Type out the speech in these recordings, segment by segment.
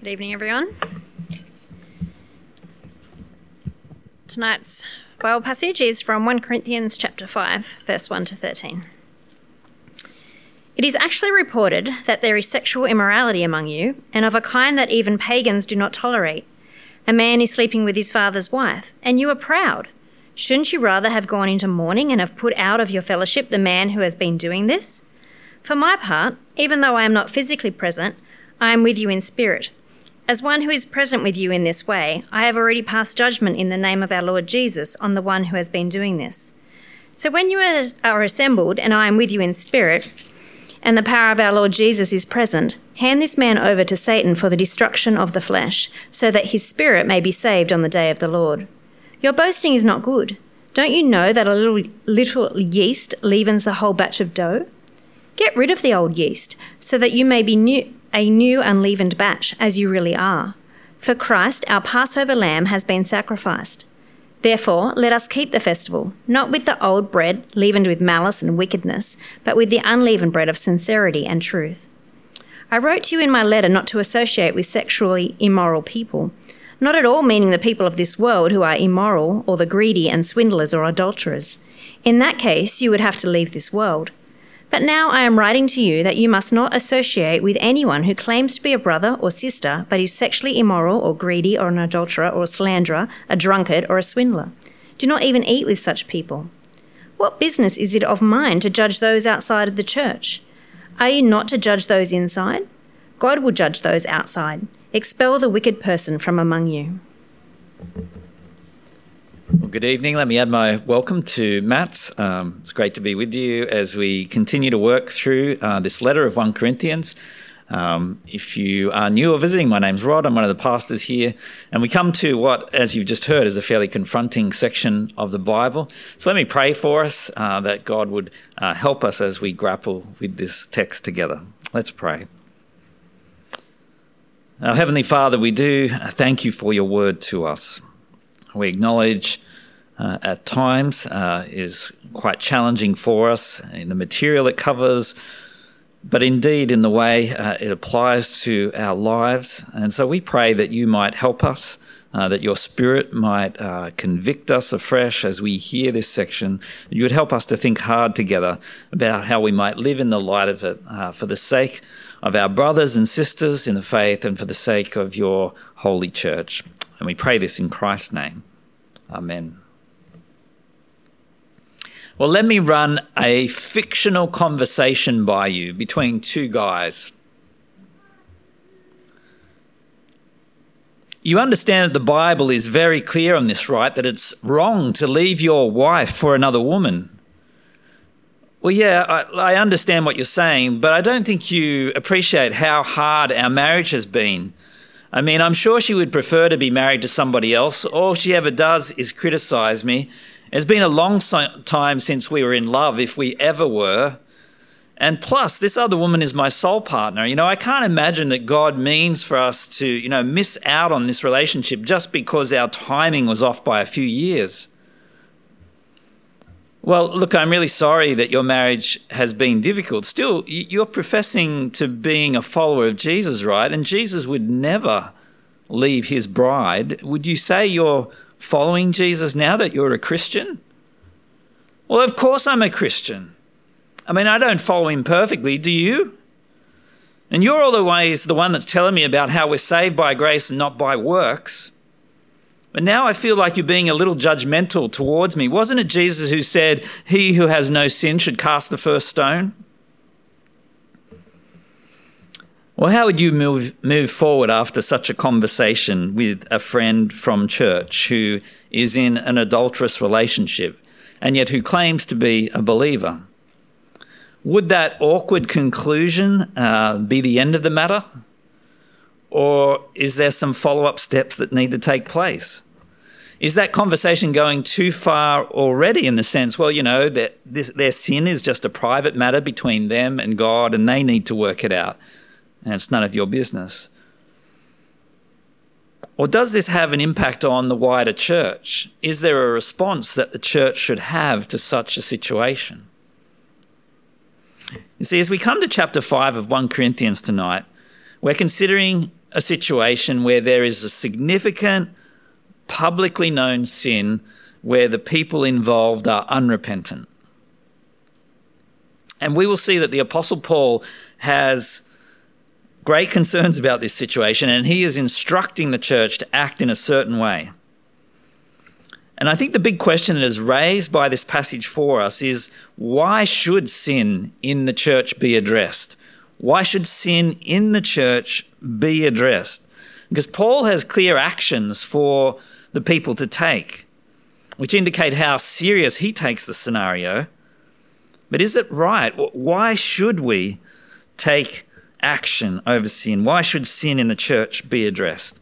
Good evening, everyone. Tonight's Bible passage is from 1 Corinthians chapter 5, verse 1 to 13. It is actually reported that there is sexual immorality among you, and of a kind that even pagans do not tolerate. A man is sleeping with his father's wife, and you are proud. Shouldn't you rather have gone into mourning and have put out of your fellowship the man who has been doing this? For my part, even though I am not physically present, I am with you in spirit as one who is present with you in this way, I have already passed judgment in the name of our Lord Jesus on the one who has been doing this. So when you are assembled, and I am with you in spirit, and the power of our Lord Jesus is present, hand this man over to Satan for the destruction of the flesh, so that his spirit may be saved on the day of the Lord. Your boasting is not good. Don't you know that a little, little yeast leavens the whole batch of dough? Get rid of the old yeast, so that you may be new a new unleavened batch, as you really are. For Christ, our Passover lamb, has been sacrificed. Therefore, let us keep the festival, not with the old bread leavened with malice and wickedness, but with the unleavened bread of sincerity and truth. I wrote to you in my letter not to associate with sexually immoral people, not at all meaning the people of this world who are immoral, or the greedy and swindlers or adulterers. In that case, you would have to leave this world. But now I am writing to you that you must not associate with anyone who claims to be a brother or sister but is sexually immoral or greedy or an adulterer or a slanderer, a drunkard or a swindler. Do not even eat with such people. What business is it of mine to judge those outside of the church? Are you not to judge those inside? God will judge those outside. Expel the wicked person from among you. Well, good evening. Let me add my welcome to Matt. Um, it's great to be with you as we continue to work through uh, this letter of 1 Corinthians. Um, if you are new or visiting, my name's Rod. I'm one of the pastors here. And we come to what, as you've just heard, is a fairly confronting section of the Bible. So let me pray for us uh, that God would uh, help us as we grapple with this text together. Let's pray. Our Heavenly Father, we do thank you for your word to us we acknowledge uh, at times uh, is quite challenging for us in the material it covers, but indeed in the way uh, it applies to our lives. And so we pray that you might help us. Uh, that your spirit might uh, convict us afresh as we hear this section. You would help us to think hard together about how we might live in the light of it uh, for the sake of our brothers and sisters in the faith and for the sake of your holy church. And we pray this in Christ's name. Amen. Well, let me run a fictional conversation by you between two guys. You understand that the Bible is very clear on this, right? That it's wrong to leave your wife for another woman. Well, yeah, I, I, understand what you're saying, but I don't think you appreciate how hard our marriage has been I mean, I'm sure she would prefer to be married to somebody else. All she ever does is criticize me. It's been a long time since we were in love, if we ever were. And plus, this other woman is my soul partner. You know, I can't imagine that God means for us to, you know, miss out on this relationship just because our timing was off by a few years. Well, look, I'm really sorry that your marriage has been difficult. Still, you're professing to being a follower of Jesus, right? And Jesus would never leave his bride. Would you say you're following Jesus now that you're a Christian? Well, of course I'm a Christian. I mean, I don't follow him perfectly, do you? And you're all the ways the one that's telling me about how we're saved by grace and not by works. But now I feel like you're being a little judgmental towards me. Wasn't it Jesus who said, He who has no sin should cast the first stone? Well, how would you move, move forward after such a conversation with a friend from church who is in an adulterous relationship and yet who claims to be a believer? Would that awkward conclusion uh, be the end of the matter? Or is there some follow up steps that need to take place? Is that conversation going too far already in the sense, well, you know, that this, their sin is just a private matter between them and God and they need to work it out and it's none of your business? Or does this have an impact on the wider church? Is there a response that the church should have to such a situation? You see, as we come to chapter 5 of 1 Corinthians tonight, We're considering a situation where there is a significant, publicly known sin where the people involved are unrepentant. And we will see that the Apostle Paul has great concerns about this situation and he is instructing the church to act in a certain way. And I think the big question that is raised by this passage for us is why should sin in the church be addressed? Why should sin in the church be addressed? Because Paul has clear actions for the people to take, which indicate how serious he takes the scenario. But is it right? Why should we take action over sin? Why should sin in the church be addressed?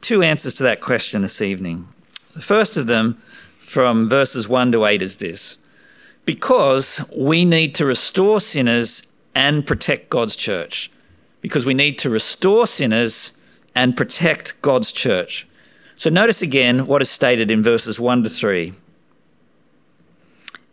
Two answers to that question this evening. The first of them, from verses 1 to 8, is this Because we need to restore sinners and protect God's church. Because we need to restore sinners and protect God's church. So notice again what is stated in verses 1 to 3.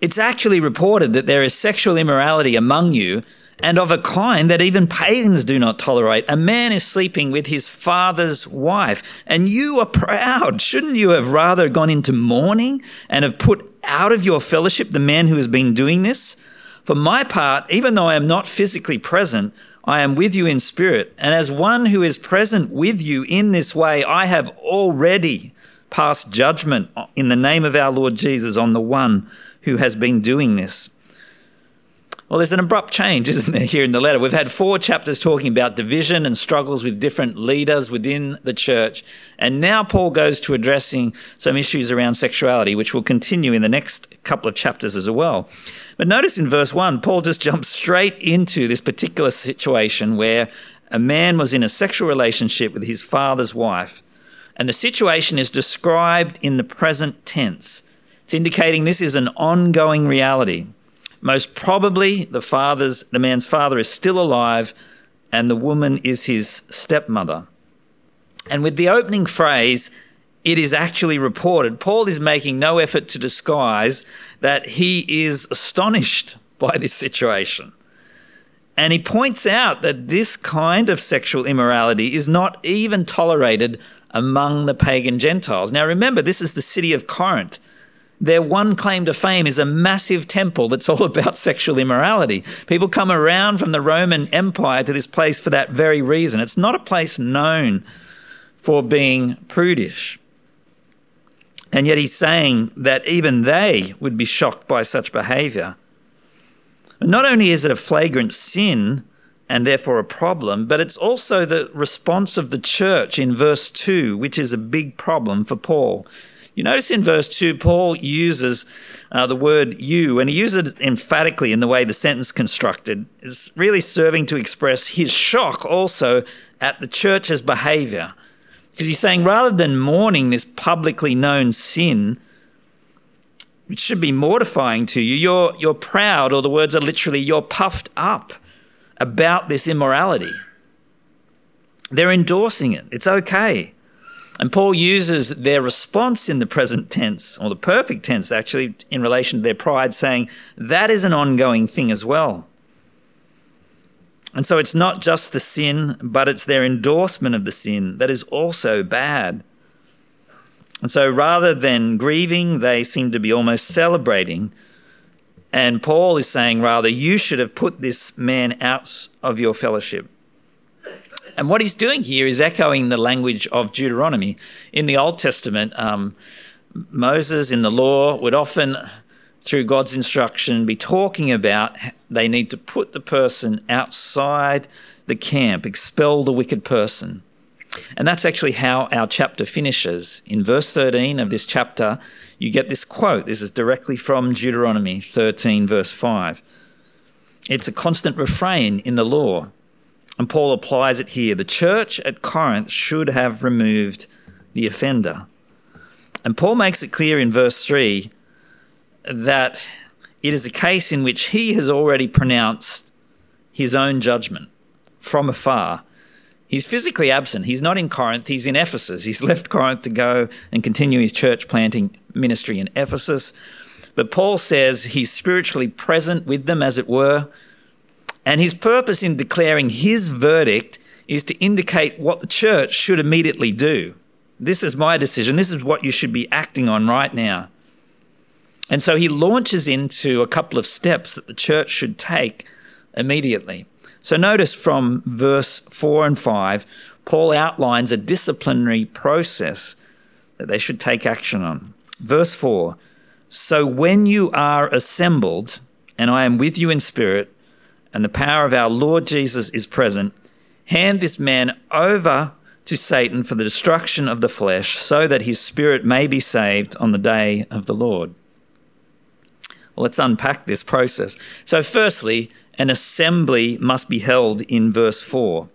It's actually reported that there is sexual immorality among you and of a kind that even pagans do not tolerate. A man is sleeping with his father's wife, and you are proud. Shouldn't you have rather gone into mourning and have put out of your fellowship the man who has been doing this? For my part, even though I am not physically present, I am with you in spirit. And as one who is present with you in this way, I have already passed judgment in the name of our Lord Jesus on the one who has been doing this. Well, there's an abrupt change, isn't there, here in the letter? We've had four chapters talking about division and struggles with different leaders within the church. And now Paul goes to addressing some issues around sexuality, which will continue in the next couple of chapters as well. But notice in verse 1, Paul just jumps straight into this particular situation where a man was in a sexual relationship with his father's wife. And the situation is described in the present tense. It's indicating this is an ongoing reality. Most probably, the father's the man's father is still alive, and the woman is his stepmother. And with the opening phrase, it is actually reported, Paul is making no effort to disguise that he is astonished by this situation. And he points out that this kind of sexual immorality is not even tolerated among the pagan Gentiles. Now remember, this is the city of Corinth. Their one claim to fame is a massive temple that's all about sexual immorality. People come around from the Roman Empire to this place for that very reason. It's not a place known for being prudish. And yet he's saying that even they would be shocked by such behavior. Not only is it a flagrant sin and therefore a problem, but it's also the response of the church in verse 2, which is a big problem for Paul. You notice in verse 2, Paul uses uh, the word you, and he uses it emphatically in the way the sentence constructed. It's really serving to express his shock also at the church's behavior. Because he's saying rather than mourning this publicly known sin, which should be mortifying to you, you're, you're proud, or the words are literally, you're puffed up about this immorality. They're endorsing it. It's okay. And Paul uses their response in the present tense, or the perfect tense actually, in relation to their pride, saying that is an ongoing thing as well. And so it's not just the sin, but it's their endorsement of the sin that is also bad. And so rather than grieving, they seem to be almost celebrating. And Paul is saying, rather, you should have put this man out of your fellowship. And what he's doing here is echoing the language of Deuteronomy. In the Old Testament, um, Moses in the law would often, through God's instruction, be talking about they need to put the person outside the camp, expel the wicked person. And that's actually how our chapter finishes. In verse 13 of this chapter, you get this quote. This is directly from Deuteronomy 13, verse 5. It's a constant refrain in the law. And Paul applies it here. The church at Corinth should have removed the offender. And Paul makes it clear in verse 3 that it is a case in which he has already pronounced his own judgment from afar. He's physically absent. He's not in Corinth, he's in Ephesus. He's left Corinth to go and continue his church planting ministry in Ephesus. But Paul says he's spiritually present with them, as it were, and his purpose in declaring his verdict is to indicate what the church should immediately do. This is my decision. This is what you should be acting on right now. And so he launches into a couple of steps that the church should take immediately. So notice from verse 4 and 5, Paul outlines a disciplinary process that they should take action on. Verse 4 So when you are assembled, and I am with you in spirit, and the power of our Lord Jesus is present, hand this man over to Satan for the destruction of the flesh, so that his spirit may be saved on the day of the Lord. Well, let's unpack this process. So, firstly, an assembly must be held in verse 4.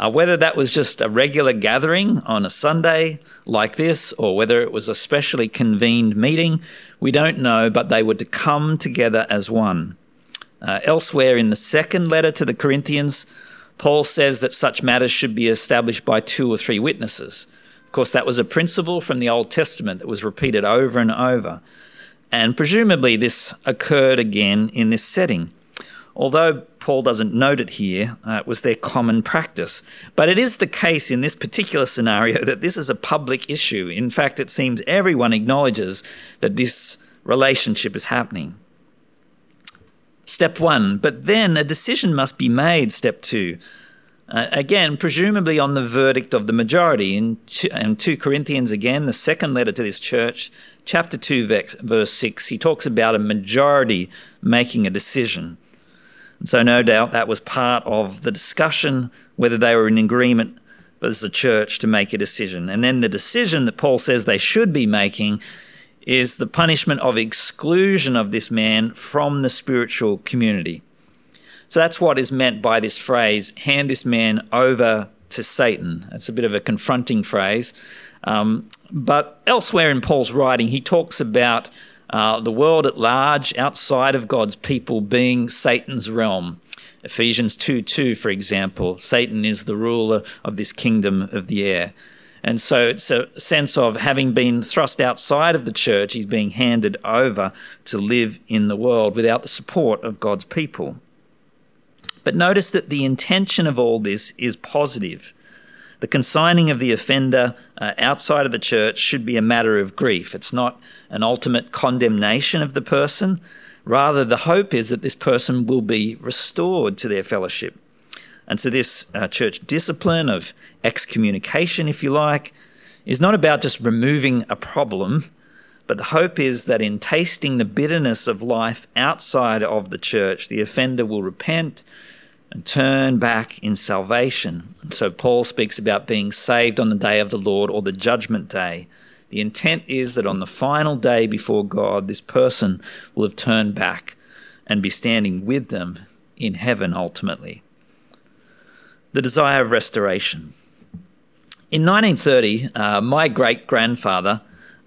Uh, whether that was just a regular gathering on a Sunday like this, or whether it was a specially convened meeting, we don't know, but they were to come together as one. Uh, elsewhere in the second letter to the Corinthians, Paul says that such matters should be established by two or three witnesses. Of course, that was a principle from the Old Testament that was repeated over and over. And presumably, this occurred again in this setting. Although Paul doesn't note it here, uh, it was their common practice. But it is the case in this particular scenario that this is a public issue. In fact, it seems everyone acknowledges that this relationship is happening. Step one, but then a decision must be made, step two. Uh, again, presumably on the verdict of the majority. In, two, in 2 Corinthians, again, the second letter to this church, chapter 2, verse 6, he talks about a majority making a decision. And so, no doubt, that was part of the discussion whether they were in agreement as a church to make a decision. And then the decision that Paul says they should be making is the punishment of exclusion of this man from the spiritual community. So that's what is meant by this phrase hand this man over to Satan. It's a bit of a confronting phrase. Um, but elsewhere in Paul's writing, he talks about uh, the world at large, outside of God's people, being Satan's realm. Ephesians 2 2, for example, Satan is the ruler of this kingdom of the air. And so it's a sense of having been thrust outside of the church, he's being handed over to live in the world without the support of God's people. But notice that the intention of all this is positive. The consigning of the offender uh, outside of the church should be a matter of grief. It's not an ultimate condemnation of the person. Rather, the hope is that this person will be restored to their fellowship. And so, this uh, church discipline of excommunication, if you like, is not about just removing a problem, but the hope is that in tasting the bitterness of life outside of the church, the offender will repent and turn back in salvation. So Paul speaks about being saved on the day of the Lord or the judgment day. The intent is that on the final day before God, this person will have turned back and be standing with them in heaven ultimately. The desire of restoration. In 1930, uh, my great grandfather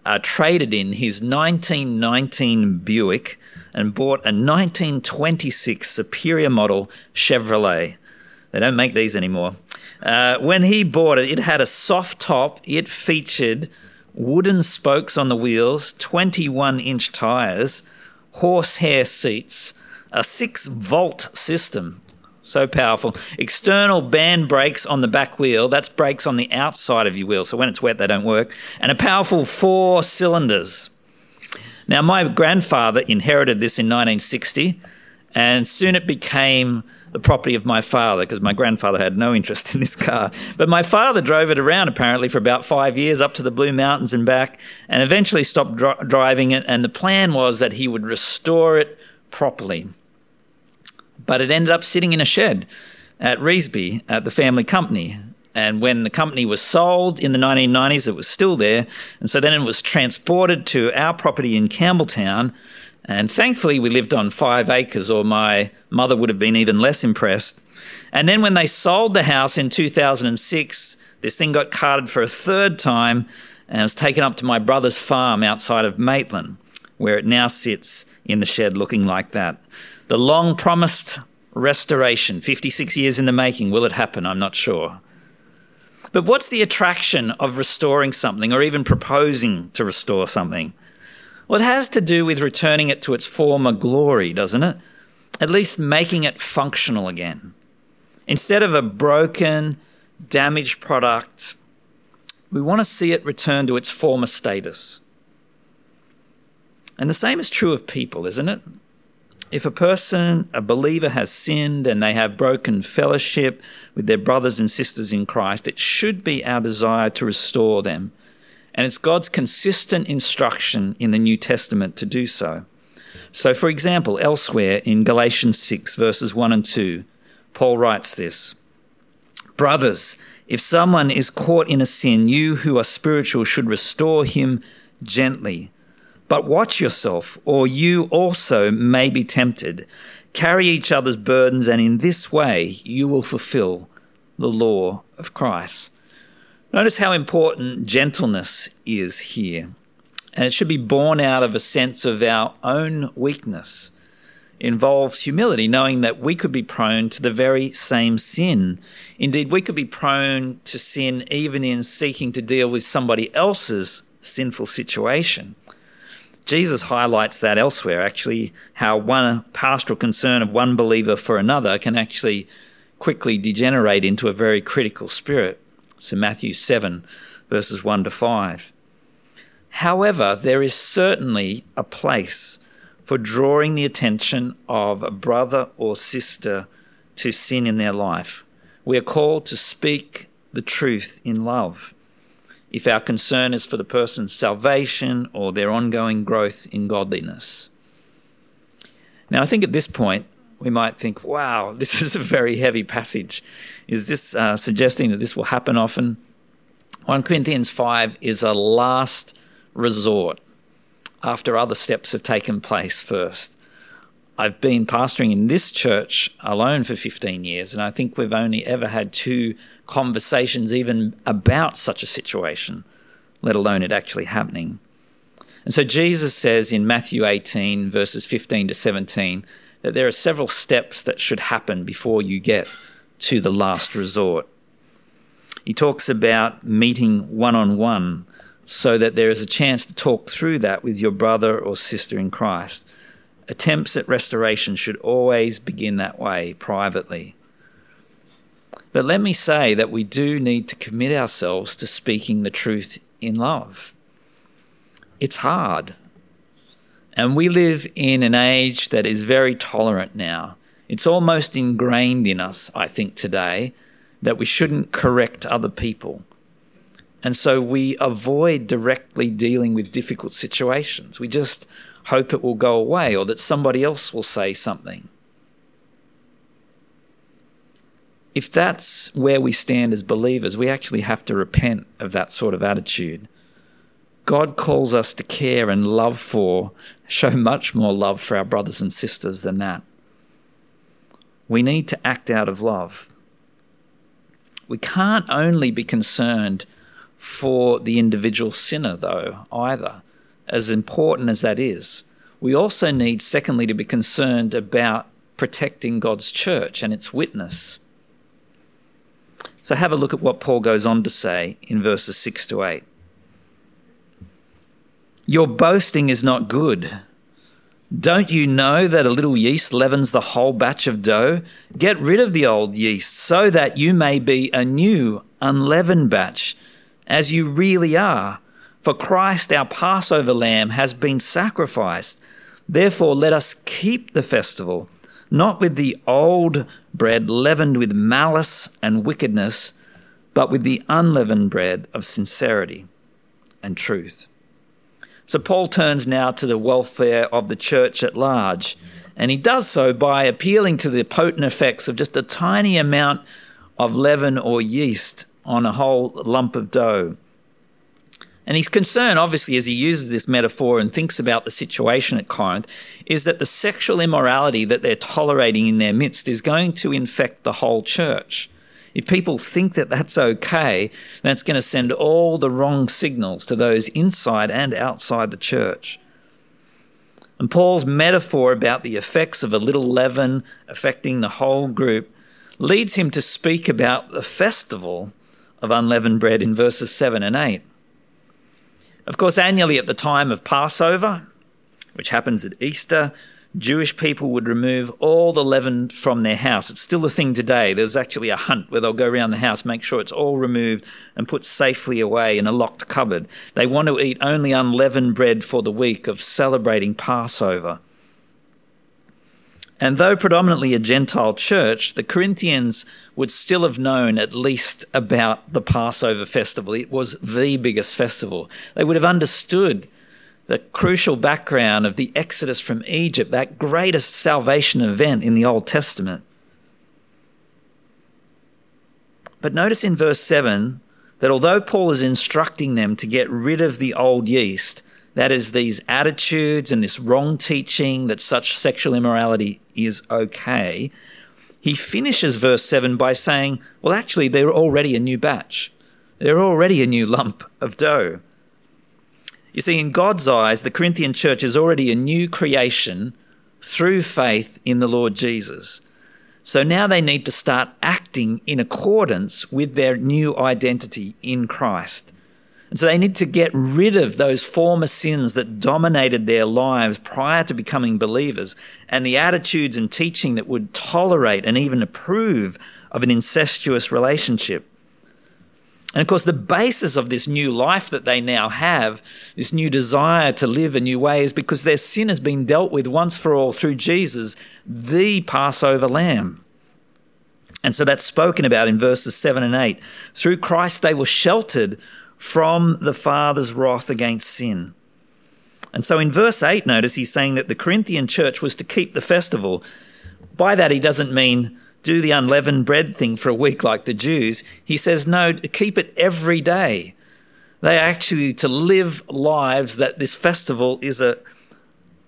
uh, traded in his 1919 Buick and bought a 1926 Superior model Chevrolet. They don't make these anymore. Uh, when he bought it, it had a soft top. It featured wooden spokes on the wheels, 21 inch tyres, horsehair seats, a 6 volt system. So powerful. External band brakes on the back wheel. That's brakes on the outside of your wheel. So when it's wet, they don't work. And a powerful four cylinders. Now, my grandfather inherited this in 1960, and soon it became the property of my father because my grandfather had no interest in this car. But my father drove it around apparently for about five years up to the Blue Mountains and back, and eventually stopped dr- driving it. And the plan was that he would restore it properly. But it ended up sitting in a shed at Reesby at the family company. And when the company was sold in the 1990s, it was still there. And so then it was transported to our property in Campbelltown. And thankfully, we lived on five acres, or my mother would have been even less impressed. And then when they sold the house in 2006, this thing got carted for a third time and was taken up to my brother's farm outside of Maitland, where it now sits in the shed looking like that. The long promised restoration, 56 years in the making, will it happen? I'm not sure. But what's the attraction of restoring something or even proposing to restore something? Well, it has to do with returning it to its former glory, doesn't it? At least making it functional again. Instead of a broken, damaged product, we want to see it return to its former status. And the same is true of people, isn't it? If a person, a believer, has sinned and they have broken fellowship with their brothers and sisters in Christ, it should be our desire to restore them. And it's God's consistent instruction in the New Testament to do so. So, for example, elsewhere in Galatians 6, verses 1 and 2, Paul writes this Brothers, if someone is caught in a sin, you who are spiritual should restore him gently. But watch yourself, or you also may be tempted. Carry each other's burdens, and in this way you will fulfill the law of Christ. Notice how important gentleness is here. And it should be born out of a sense of our own weakness involves humility, knowing that we could be prone to the very same sin. Indeed, we could be prone to sin even in seeking to deal with somebody else's sinful situation. Jesus highlights that elsewhere, actually, how one pastoral concern of one believer for another can actually quickly degenerate into a very critical spirit. So, Matthew 7, verses 1 to 5. However, there is certainly a place for drawing the attention of a brother or sister to sin in their life. We are called to speak the truth in love. If our concern is for the person's salvation or their ongoing growth in godliness. Now, I think at this point, we might think, wow, this is a very heavy passage. Is this uh, suggesting that this will happen often? 1 Corinthians 5 is a last resort after other steps have taken place first. I've been pastoring in this church alone for 15 years, and I think we've only ever had two conversations even about such a situation, let alone it actually happening. And so Jesus says in Matthew 18, verses 15 to 17, that there are several steps that should happen before you get to the last resort. He talks about meeting one on one so that there is a chance to talk through that with your brother or sister in Christ. Attempts at restoration should always begin that way, privately. But let me say that we do need to commit ourselves to speaking the truth in love. It's hard. And we live in an age that is very tolerant now. It's almost ingrained in us, I think, today, that we shouldn't correct other people. And so we avoid directly dealing with difficult situations. We just hope it will go away or that somebody else will say something. If that's where we stand as believers, we actually have to repent of that sort of attitude. God calls us to care and love for, show much more love for our brothers and sisters than that. We need to act out of love. We can't only be concerned for the individual sinner, though, either, as important as that is. We also need, secondly, to be concerned about protecting God's church and its witness. So have a look at what Paul goes on to say in verses 6 to 8. Your boasting is not good. Don't you know that a little yeast leavens the whole batch of dough? Get rid of the old yeast so that you may be a new, unleavened batch as you really are. For Christ, our Passover lamb, has been sacrificed. Therefore, let us keep the festival, not with the old bread leavened with malice and wickedness, but with the unleavened bread of sincerity and truth. So, Paul turns now to the welfare of the church at large, and he does so by appealing to the potent effects of just a tiny amount of leaven or yeast on a whole lump of dough. And his concern, obviously, as he uses this metaphor and thinks about the situation at Corinth, is that the sexual immorality that they're tolerating in their midst is going to infect the whole church. If people think that that's okay, that's going to send all the wrong signals to those inside and outside the church. And Paul's metaphor about the effects of a little leaven affecting the whole group leads him to speak about the festival of unleavened bread in verses 7 and 8. Of course, annually at the time of Passover, which happens at Easter, Jewish people would remove all the leaven from their house. It's still a thing today. There's actually a hunt where they'll go around the house, make sure it's all removed and put safely away in a locked cupboard. They want to eat only unleavened bread for the week of celebrating Passover. And though predominantly a Gentile church, the Corinthians would still have known at least about the Passover festival. It was the biggest festival. They would have understood the crucial background of the Exodus from Egypt, that greatest salvation event in the Old Testament. But notice in verse 7 that although Paul is instructing them to get rid of the old yeast, that is, these attitudes and this wrong teaching that such sexual immorality is okay, he finishes verse 7 by saying, Well, actually, they're already a new batch. They're already a new lump of dough. You see, in God's eyes, the Corinthian church is already a new creation through faith in the Lord Jesus. So now they need to start acting in accordance with their new identity in Christ. And so they need to get rid of those former sins that dominated their lives prior to becoming believers and the attitudes and teaching that would tolerate and even approve of an incestuous relationship. And of course, the basis of this new life that they now have, this new desire to live a new way, is because their sin has been dealt with once for all through Jesus, the Passover lamb. And so that's spoken about in verses 7 and 8. Through Christ, they were sheltered from the Father's wrath against sin. And so in verse 8, notice he's saying that the Corinthian church was to keep the festival. By that, he doesn't mean do the unleavened bread thing for a week like the Jews. He says, no, keep it every day. They actually to live lives that this festival is a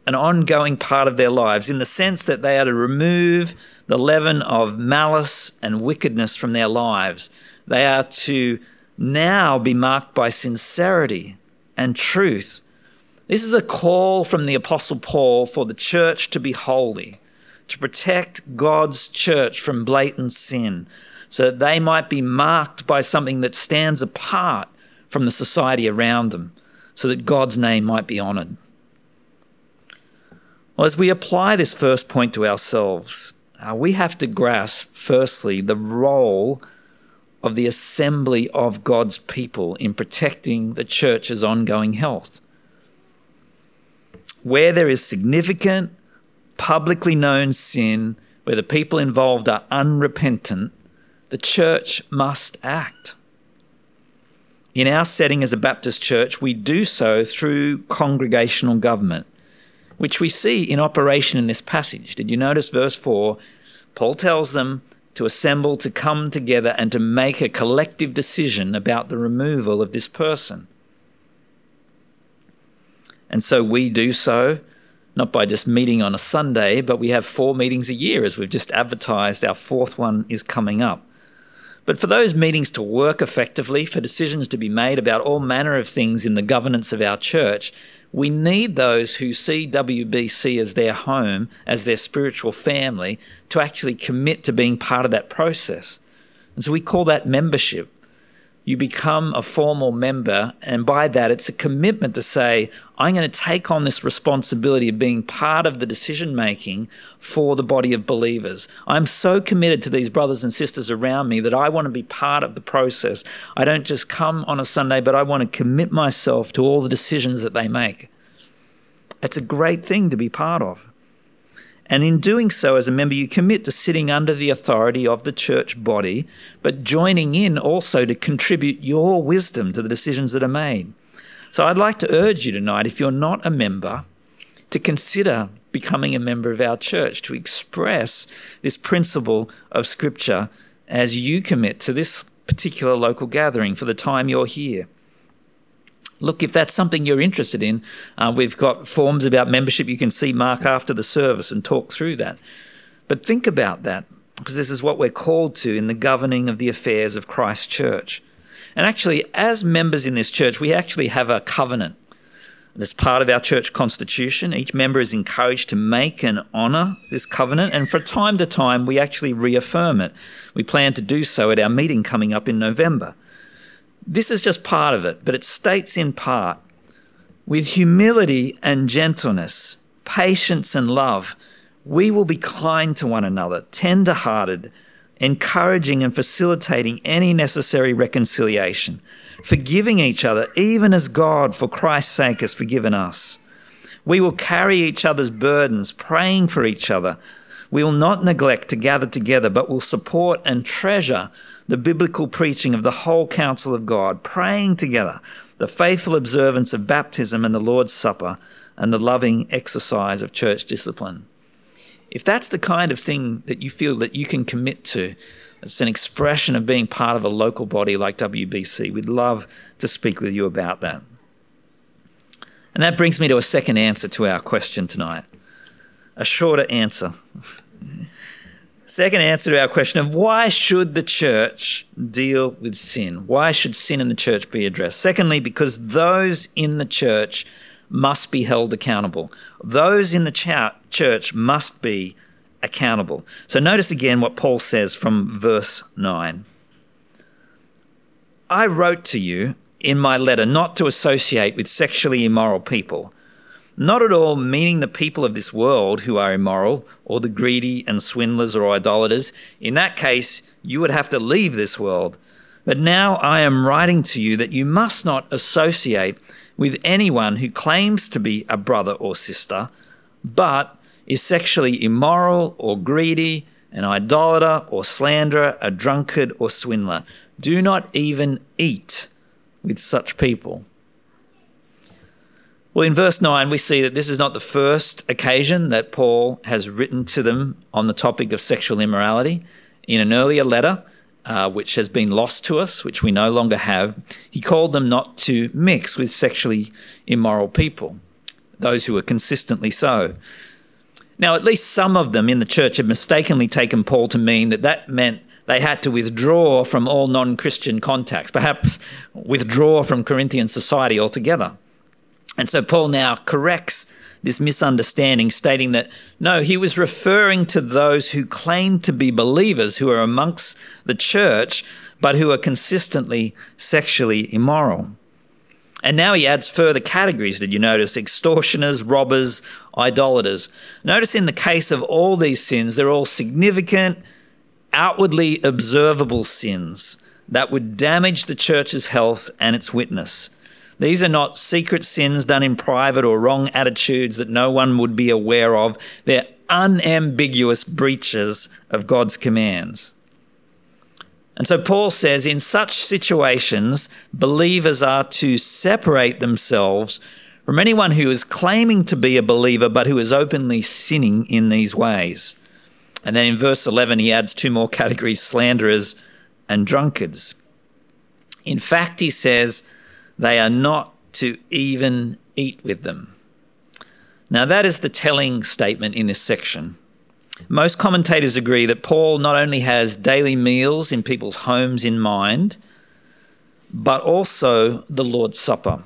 an ongoing part of their lives in the sense that they are to remove the leaven of malice and wickedness from their lives. They are to now be marked by sincerity and truth. This is a call from the Apostle Paul for the church to be holy to protect God's church from blatant sin so that they might be marked by something that stands apart from the society around them so that God's name might be honored. Well, as we apply this first point to ourselves, uh, we have to grasp, firstly, the role of the assembly of God's people in protecting the church's ongoing health. Where there is significant publicly known sin where the people involved are unrepentant, the church must act. In our setting as a Baptist church, we do so through congregational government, which we see in operation in this passage. Did you notice verse 4? Paul tells them to assemble, to come together, and to make a collective decision about the removal of this person. And so we do so not by just meeting on a Sunday, but we have four meetings a year as we've just advertised. Our fourth one is coming up. But for those meetings to work effectively, for decisions to be made about all manner of things in the governance of our church, we need those who see WBC as their home, as their spiritual family, to actually commit to being part of that process. And so we call that membership you become a formal member, and by that, it's a commitment to say, I'm going to take on this responsibility of being part of the decision making for the body of believers. I'm so committed to these brothers and sisters around me that I want to be part of the process. I don't just come on a Sunday, but I want to commit myself to all the decisions that they make. It's a great thing to be part of. And in doing so, as a member, you commit to sitting under the authority of the church body, but joining in also to contribute your wisdom to the decisions that are made. So I'd like to urge you tonight, if you're not a member, to consider becoming a member of our church, to express this principle of Scripture as you commit to this particular local gathering for the time you're here look, if that's something you're interested in, uh, we've got forms about membership you can see Mark after the service and talk through that. But think about that, because this is what we're called to in the governing of the affairs of Christ's church. And actually, as members in this church, we actually have a covenant. As part of our church constitution, each member is encouraged to make and honour this covenant, and from time to time, we actually reaffirm it. We plan to do so at our meeting coming up in November. This is just part of it, but it states in part with humility and gentleness, patience, and love, we will be kind to one another, tender hearted, encouraging and facilitating any necessary reconciliation, forgiving each other, even as God, for Christ's sake, has forgiven us. We will carry each other's burdens, praying for each other. We will not neglect to gather together, but will support and treasure the biblical preaching of the whole counsel of God, praying together, the faithful observance of baptism and the Lord's Supper, and the loving exercise of church discipline. If that's the kind of thing that you feel that you can commit to, it's an expression of being part of a local body like WBC. We'd love to speak with you about that. And that brings me to a second answer to our question tonight. A shorter answer. Second answer to our question of why should the church deal with sin? Why should sin in the church be addressed? Secondly, because those in the church must be held accountable. Those in the ch- church must be accountable. So notice again what Paul says from verse 9. I wrote to you in my letter not to associate with sexually immoral people, not at all meaning the people of this world who are immoral, or the greedy and swindlers or idolaters. In that case, you would have to leave this world. But now I am writing to you that you must not associate with anyone who claims to be a brother or sister, but is sexually immoral or greedy, an idolater or slanderer, a drunkard or swindler. Do not even eat with such people. Well, in verse 9, we see that this is not the first occasion that Paul has written to them on the topic of sexual immorality. In an earlier letter, uh, which has been lost to us, which we no longer have, he called them not to mix with sexually immoral people, those who are consistently so. Now, at least some of them in the church have mistakenly taken Paul to mean that that meant they had to withdraw from all non Christian contacts, perhaps withdraw from Corinthian society altogether. And so Paul now corrects this misunderstanding, stating that no, he was referring to those who claim to be believers who are amongst the church, but who are consistently sexually immoral. And now he adds further categories, did you notice? Extortioners, robbers, idolaters. Notice in the case of all these sins, they're all significant, outwardly observable sins that would damage the church's health and its witness. These are not secret sins done in private or wrong attitudes that no one would be aware of. They're unambiguous breaches of God's commands. And so Paul says in such situations, believers are to separate themselves from anyone who is claiming to be a believer but who is openly sinning in these ways. And then in verse 11, he adds two more categories slanderers and drunkards. In fact, he says they are not to even eat with them. Now, that is the telling statement in this section. Most commentators agree that Paul not only has daily meals in people's homes in mind, but also the Lord's Supper.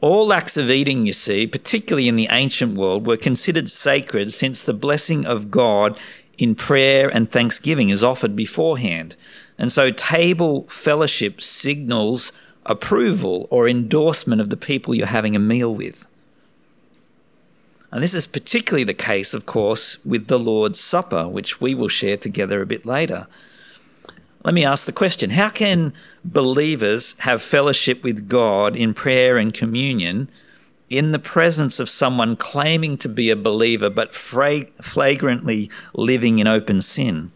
All acts of eating, you see, particularly in the ancient world, were considered sacred since the blessing of God in prayer and thanksgiving is offered beforehand. And so table fellowship signals approval or endorsement of the people you're having a meal with. And this is particularly the case, of course, with the Lord's Supper, which we will share together a bit later. Let me ask the question How can believers have fellowship with God in prayer and communion in the presence of someone claiming to be a believer but flagrantly living in open sin?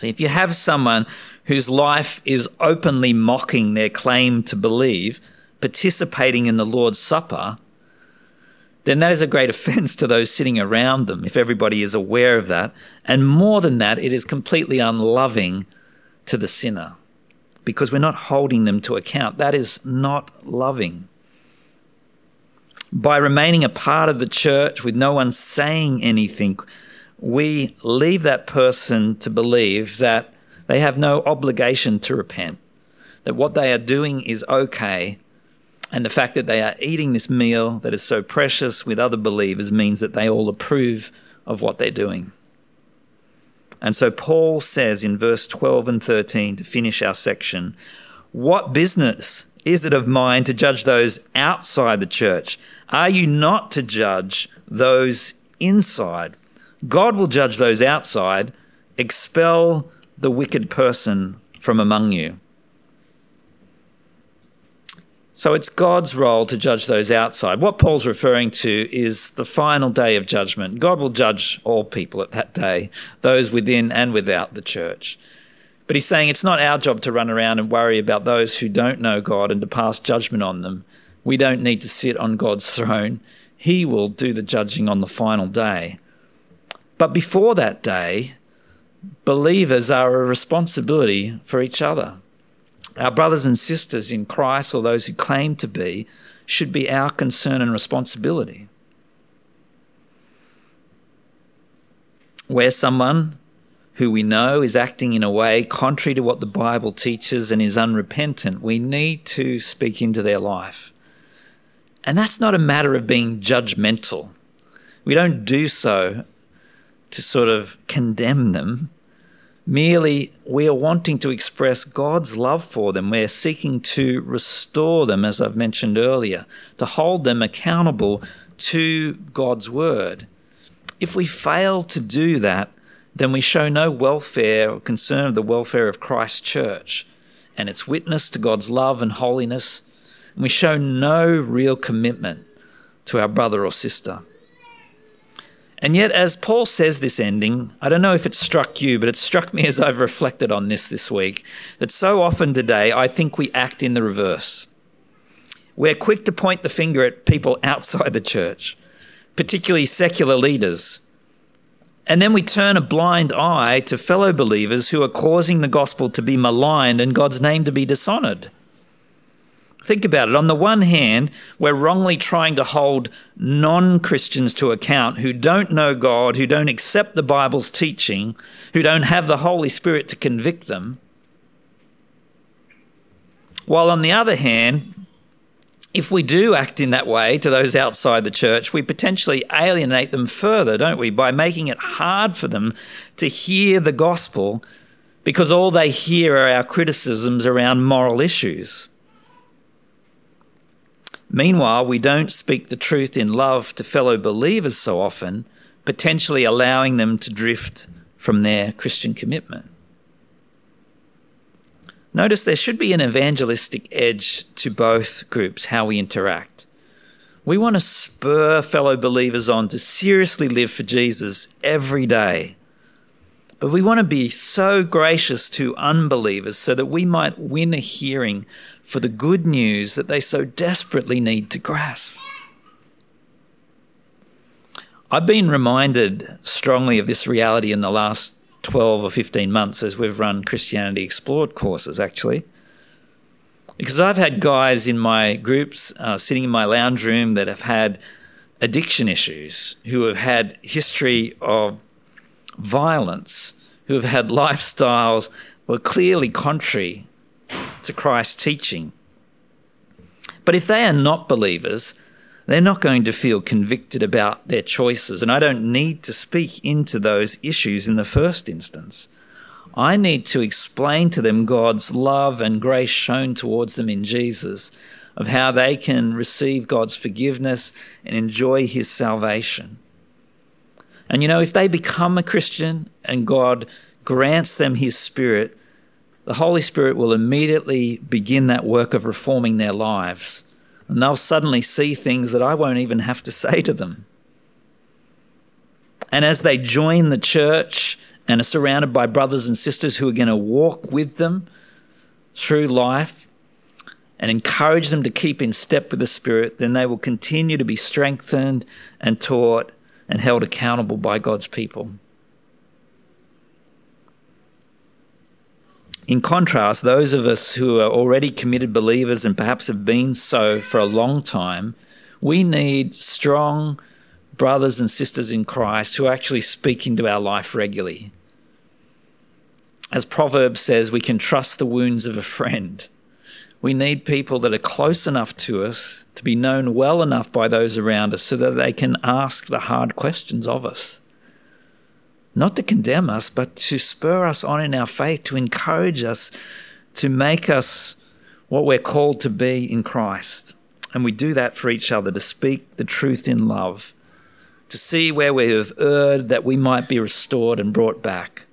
So if you have someone whose life is openly mocking their claim to believe, participating in the Lord's Supper, then that is a great offense to those sitting around them if everybody is aware of that. And more than that, it is completely unloving to the sinner because we're not holding them to account. That is not loving. By remaining a part of the church with no one saying anything, we leave that person to believe that they have no obligation to repent, that what they are doing is okay, and the fact that they are eating this meal that is so precious with other believers means that they all approve of what they're doing. And so Paul says in verse 12 and 13 to finish our section, What business is it of mine to judge those outside the church? Are you not to judge those inside? God will judge those outside. Expel the wicked person from among you. So it's God's role to judge those outside. What Paul's referring to is the final day of judgment. God will judge all people at that day, those within and without the church. But he's saying it's not our job to run around and worry about those who don't know God and to pass judgment on them. We don't need to sit on God's throne. He will do the judging on the final day. But before that day, believers are a responsibility for each other. Our brothers and sisters in Christ, or those who claim to be, should be our concern and responsibility. Where someone who we know is acting in a way contrary to what the Bible teaches and is unrepentant, we need to speak into their life. And that's not a matter of being judgmental. We don't do so to sort of condemn them. Merely, we are wanting to express God's love for them. We're seeking to restore them, as I've mentioned earlier, to hold them accountable to God's word. If we fail to do that, then we show no welfare or concern of the welfare of Christ's church and its witness to God's love and holiness, and we show no real commitment to our brother or sister. And yet, as Paul says this ending, I don't know if it struck you, but it struck me as I've reflected on this this week that so often today I think we act in the reverse. We're quick to point the finger at people outside the church, particularly secular leaders. And then we turn a blind eye to fellow believers who are causing the gospel to be maligned and God's name to be dishonored. Think about it. On the one hand, we're wrongly trying to hold non Christians to account who don't know God, who don't accept the Bible's teaching, who don't have the Holy Spirit to convict them. While on the other hand, if we do act in that way to those outside the church, we potentially alienate them further, don't we, by making it hard for them to hear the gospel because all they hear are our criticisms around moral issues. Meanwhile, we don't speak the truth in love to fellow believers so often, potentially allowing them to drift from their Christian commitment. Notice there should be an evangelistic edge to both groups, how we interact. We want to spur fellow believers on to seriously live for Jesus every day. But we want to be so gracious to unbelievers so that we might win a hearing for the good news that they so desperately need to grasp. I've been reminded strongly of this reality in the last 12 or 15 months as we've run Christianity Explored courses, actually. Because I've had guys in my groups uh, sitting in my lounge room that have had addiction issues, who have had history of violence, who have had lifestyles were clearly contrary to Christ's teaching. But if they are not believers, they're not going to feel convicted about their choices. And I don't need to speak into those issues in the first instance. I need to explain to them God's love and grace shown towards them in Jesus, of how they can receive God's forgiveness and enjoy His salvation. And you know, if they become a Christian and God grants them His Spirit, the Holy Spirit will immediately begin that work of reforming their lives. And they'll suddenly see things that I won't even have to say to them. And as they join the church and are surrounded by brothers and sisters who are going to walk with them through life and encourage them to keep in step with the Spirit, then they will continue to be strengthened and taught and held accountable by God's people. In contrast, those of us who are already committed believers and perhaps have been so for a long time, we need strong brothers and sisters in Christ who actually speak into our life regularly. As Proverbs says, we can trust the wounds of a friend. We need people that are close enough to us to be known well enough by those around us so that they can ask the hard questions of us not to condemn us, but to spur us on in our faith, to encourage us, to make us what we're called to be in Christ. And we do that for each other to speak the truth in love, to see where we have erred that we might be restored and brought back,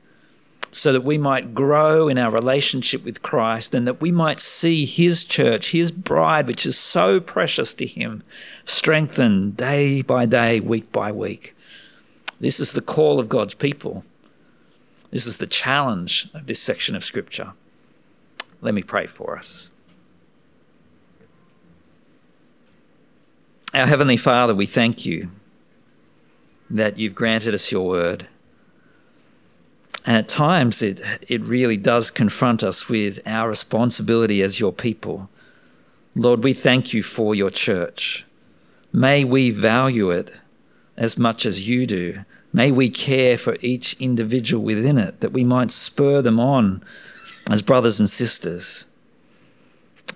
so that we might grow in our relationship with Christ and that we might see His church, His bride, which is so precious to Him, strengthened day by day, week by week. This is the call of God's people. This is the challenge of this section of Scripture. Let me pray for us. Our Heavenly Father, we thank you that you've granted us your word. And at times it, it really does confront us with our responsibility as your people. Lord, we thank you for your church. May we value it as much as you do. May we care for each individual within it, that we might spur them on as brothers and sisters.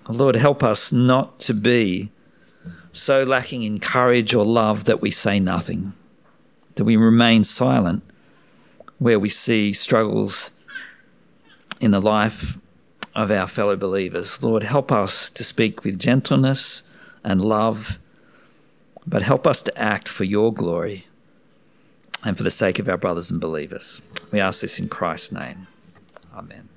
Lord, help us not to be so lacking in courage or love that we say nothing, that we remain silent where we see struggles in the life of our fellow believers. Lord, help us to speak with gentleness and love, but help us to act for your glory and for the sake of our brothers and believers. We ask this in Christ's name. Amen.